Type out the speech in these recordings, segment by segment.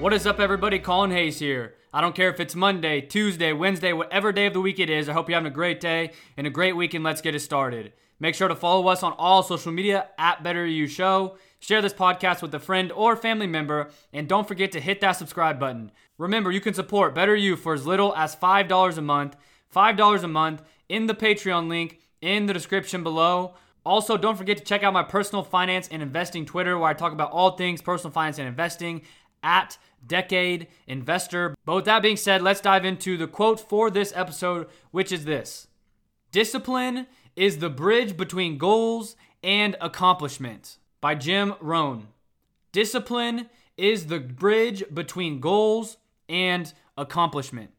What is up, everybody? Colin Hayes here. I don't care if it's Monday, Tuesday, Wednesday, whatever day of the week it is. I hope you're having a great day and a great weekend. Let's get it started. Make sure to follow us on all social media at Better You Show. Share this podcast with a friend or family member, and don't forget to hit that subscribe button. Remember, you can support Better You for as little as $5 a month. $5 a month in the Patreon link in the description below. Also, don't forget to check out my personal finance and investing Twitter, where I talk about all things personal finance and investing at Decade Investor. But with that being said, let's dive into the quote for this episode, which is this Discipline is the bridge between goals and accomplishment by Jim Rohn. Discipline is the bridge between goals and accomplishment.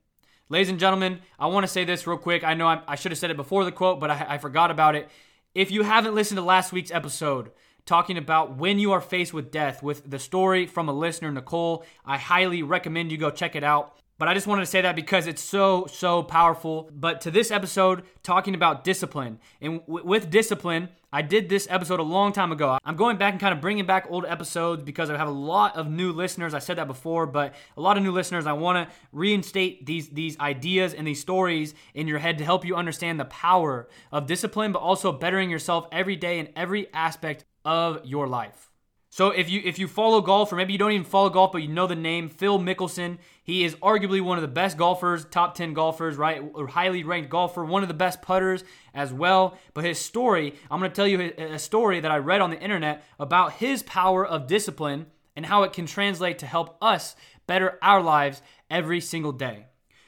Ladies and gentlemen, I want to say this real quick. I know I, I should have said it before the quote, but I, I forgot about it. If you haven't listened to last week's episode, talking about when you are faced with death with the story from a listener, Nicole. I highly recommend you go check it out. But I just wanted to say that because it's so, so powerful. But to this episode, talking about discipline. And w- with discipline, I did this episode a long time ago. I'm going back and kind of bringing back old episodes because I have a lot of new listeners. I said that before, but a lot of new listeners. I want to reinstate these these ideas and these stories in your head to help you understand the power of discipline, but also bettering yourself every day in every aspect of your life. So if you if you follow golf or maybe you don't even follow golf but you know the name Phil Mickelson, he is arguably one of the best golfers, top 10 golfers, right? A highly ranked golfer, one of the best putters as well. But his story, I'm going to tell you a story that I read on the internet about his power of discipline and how it can translate to help us better our lives every single day.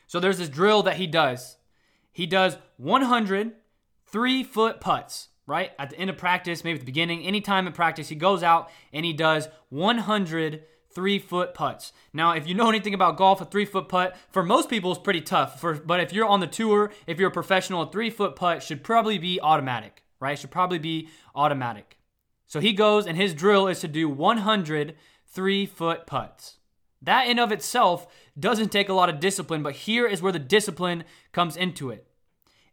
So there's this drill that he does. He does 100 three foot putts right? At the end of practice, maybe at the beginning, anytime in practice, he goes out and he does 100 three foot putts. Now, if you know anything about golf, a three foot putt for most people is pretty tough. For but if you're on the tour, if you're a professional, a three foot putt should probably be automatic, right? Should probably be automatic. So he goes and his drill is to do 100 three foot putts. That in of itself doesn't take a lot of discipline, but here is where the discipline comes into it.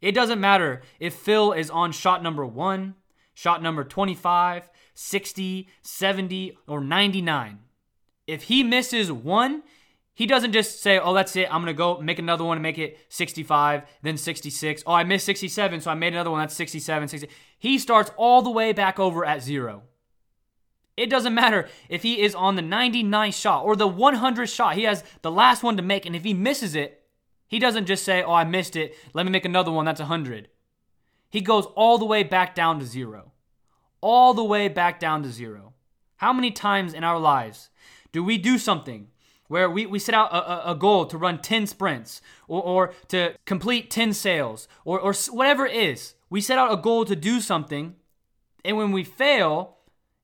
It doesn't matter if Phil is on shot number one, shot number 25, 60, 70, or 99. If he misses one, he doesn't just say, oh, that's it. I'm going to go make another one and make it 65, then 66. Oh, I missed 67, so I made another one. That's 67, 60. He starts all the way back over at zero. It doesn't matter if he is on the 99th shot or the 100th shot. He has the last one to make, and if he misses it, he doesn't just say, oh, I missed it. Let me make another one. That's 100. He goes all the way back down to zero. All the way back down to zero. How many times in our lives do we do something where we, we set out a, a goal to run 10 sprints or, or to complete 10 sales or, or whatever it is? We set out a goal to do something, and when we fail,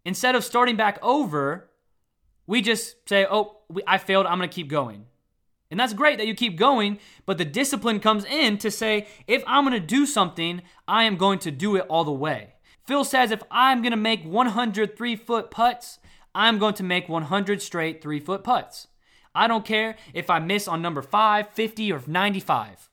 instead of starting back over, we just say, oh, we, I failed. I'm going to keep going. And that's great that you keep going, but the discipline comes in to say, if I'm going to do something, I am going to do it all the way. Phil says, if I'm going to make 100 three foot putts, I'm going to make 100 straight three foot putts. I don't care if I miss on number 5, 50, or 95.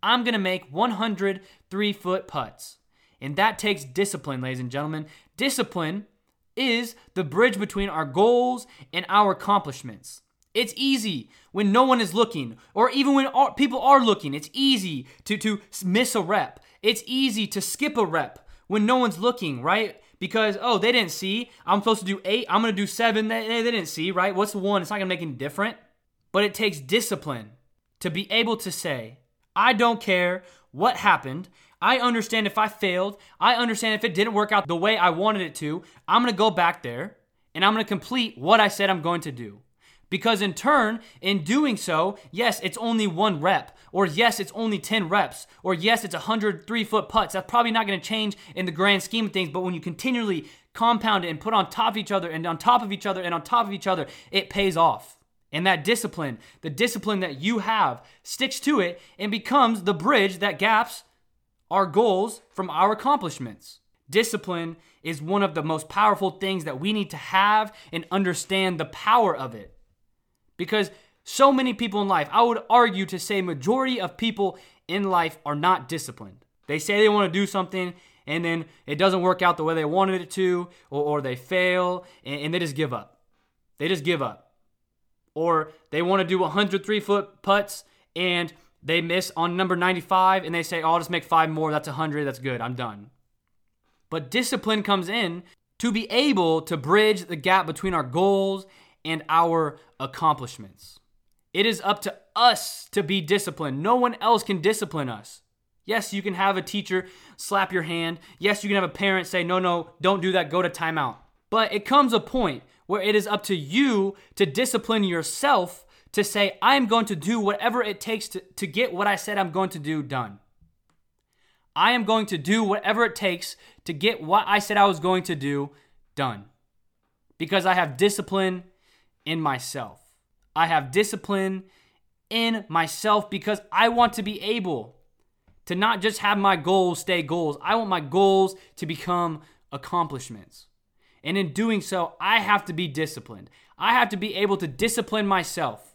I'm going to make 100 three foot putts. And that takes discipline, ladies and gentlemen. Discipline is the bridge between our goals and our accomplishments. It's easy when no one is looking, or even when people are looking. It's easy to, to miss a rep. It's easy to skip a rep when no one's looking, right? Because, oh, they didn't see. I'm supposed to do eight. I'm going to do seven. They, they didn't see, right? What's the one? It's not going to make any different. But it takes discipline to be able to say, I don't care what happened. I understand if I failed. I understand if it didn't work out the way I wanted it to. I'm going to go back there and I'm going to complete what I said I'm going to do. Because in turn, in doing so, yes, it's only one rep, or yes, it's only 10 reps, or yes, it's 103 foot putts. That's probably not going to change in the grand scheme of things, but when you continually compound it and put on top of each other and on top of each other and on top of each other, it pays off. And that discipline, the discipline that you have, sticks to it and becomes the bridge that gaps our goals from our accomplishments. Discipline is one of the most powerful things that we need to have and understand the power of it because so many people in life, I would argue to say majority of people in life are not disciplined. They say they want to do something and then it doesn't work out the way they wanted it to, or, or they fail and, and they just give up. They just give up. or they want to do 103 foot putts and they miss on number 95 and they say, oh, I'll just make five more. That's 100. That's good. I'm done. But discipline comes in to be able to bridge the gap between our goals and our accomplishments. It is up to us to be disciplined. No one else can discipline us. Yes, you can have a teacher slap your hand. Yes, you can have a parent say, no, no, don't do that, go to timeout. But it comes a point where it is up to you to discipline yourself to say, I'm going to do whatever it takes to, to get what I said I'm going to do done. I am going to do whatever it takes to get what I said I was going to do done. Because I have discipline in myself. I have discipline in myself because I want to be able to not just have my goals stay goals. I want my goals to become accomplishments. And in doing so, I have to be disciplined. I have to be able to discipline myself.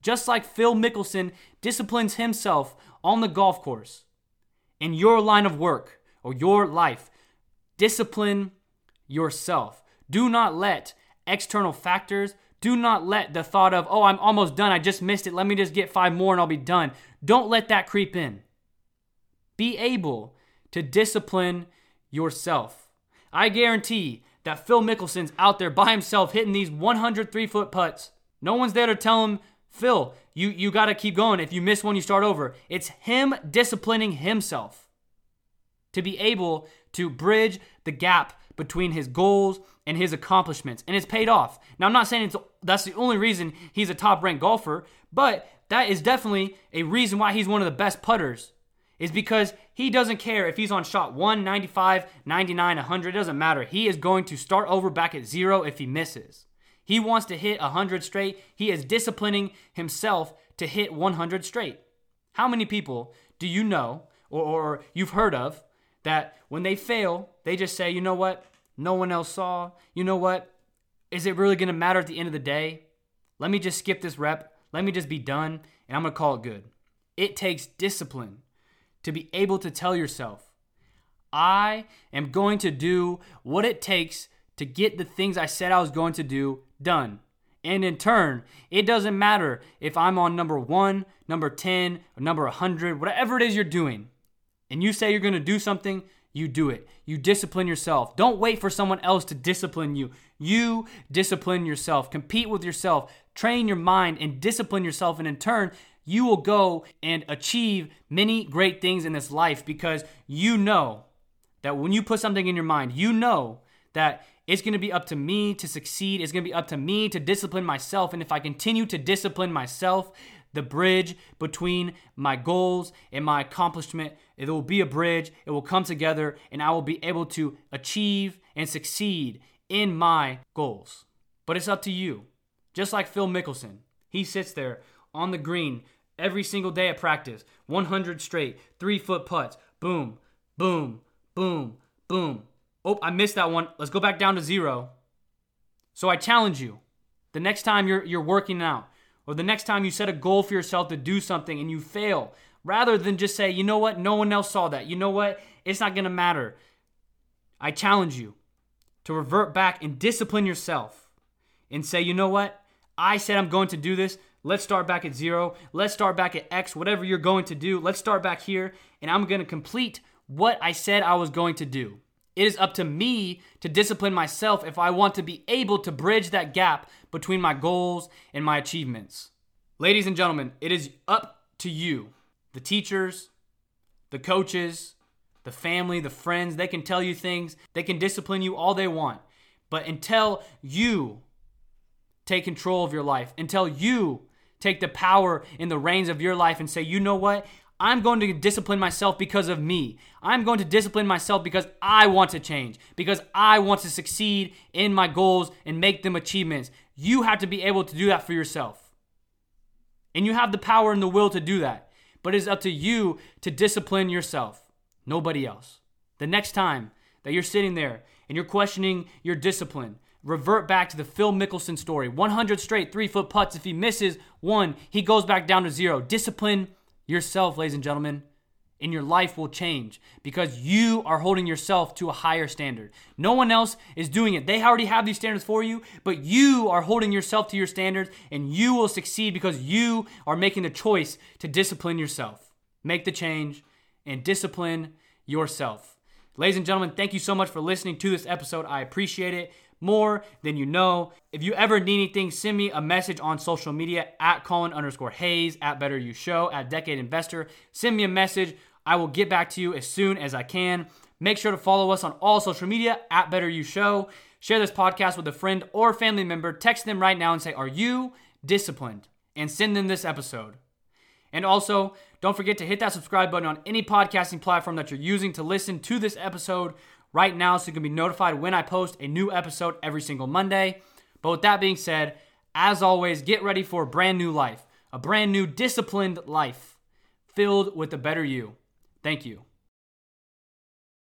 Just like Phil Mickelson disciplines himself on the golf course, in your line of work or your life, discipline yourself. Do not let external factors, do not let the thought of, oh, I'm almost done, I just missed it, let me just get five more and I'll be done. Don't let that creep in. Be able to discipline yourself. I guarantee that Phil Mickelson's out there by himself hitting these 103 foot putts. No one's there to tell him, Phil, you, you got to keep going. If you miss one, you start over. It's him disciplining himself to be able to bridge the gap between his goals and his accomplishments. And it's paid off. Now, I'm not saying it's, that's the only reason he's a top ranked golfer, but that is definitely a reason why he's one of the best putters is because he doesn't care if he's on shot 1, 95, 99, 100, it doesn't matter. He is going to start over back at zero if he misses. He wants to hit 100 straight. He is disciplining himself to hit 100 straight. How many people do you know or, or you've heard of that when they fail, they just say, you know what? No one else saw. You know what? Is it really going to matter at the end of the day? Let me just skip this rep. Let me just be done, and I'm going to call it good. It takes discipline to be able to tell yourself, I am going to do what it takes to get the things I said I was going to do done. And in turn, it doesn't matter if I'm on number one, number 10, or number 100, whatever it is you're doing, and you say you're going to do something, you do it. You discipline yourself. Don't wait for someone else to discipline you. You discipline yourself. Compete with yourself. Train your mind and discipline yourself. And in turn, you will go and achieve many great things in this life because you know that when you put something in your mind, you know that it's going to be up to me to succeed. It's going to be up to me to discipline myself. And if I continue to discipline myself, the bridge between my goals and my accomplishment, it will be a bridge. It will come together, and I will be able to achieve and succeed in my goals. But it's up to you. Just like Phil Mickelson, he sits there on the green every single day at practice. 100 straight, three foot putts. Boom, boom, boom, boom. Oh, I missed that one. Let's go back down to zero. So I challenge you. The next time you're you're working out, or the next time you set a goal for yourself to do something and you fail, rather than just say, you know what, no one else saw that. You know what, it's not gonna matter. I challenge you to revert back and discipline yourself and say, you know what, I said I'm going to do this. Let's start back at zero. Let's start back at X, whatever you're going to do. Let's start back here, and I'm to complete what I said I was going to do. It is up to me to discipline myself if I want to be able to bridge that gap between my goals and my achievements. Ladies and gentlemen, it is up to you, the teachers, the coaches, the family, the friends. They can tell you things, they can discipline you all they want. But until you take control of your life, until you take the power in the reins of your life and say, you know what? I'm going to discipline myself because of me. I'm going to discipline myself because I want to change, because I want to succeed in my goals and make them achievements. You have to be able to do that for yourself. And you have the power and the will to do that. But it is up to you to discipline yourself, nobody else. The next time that you're sitting there and you're questioning your discipline, revert back to the Phil Mickelson story. 100 straight three foot putts. If he misses one, he goes back down to zero. Discipline yourself, ladies and gentlemen. and your life will change because you are holding yourself to a higher standard. No one else is doing it. They already have these standards for you, but you are holding yourself to your standards and you will succeed because you are making the choice to discipline yourself. Make the change and discipline yourself. Ladies and gentlemen, thank you so much for listening to this episode. I appreciate it more than you know. If you ever need anything, send me a message on social media at Colin underscore Hayes, at Better You Show, at Decade Investor. Send me a message. I will get back to you as soon as I can. Make sure to follow us on all social media at Better You Show. Share this podcast with a friend or family member. Text them right now and say, Are you disciplined? And send them this episode. And also, don't forget to hit that subscribe button on any podcasting platform that you're using to listen to this episode right now so you can be notified when I post a new episode every single Monday. But with that being said, as always, get ready for a brand new life, a brand new disciplined life filled with a better you. Thank you.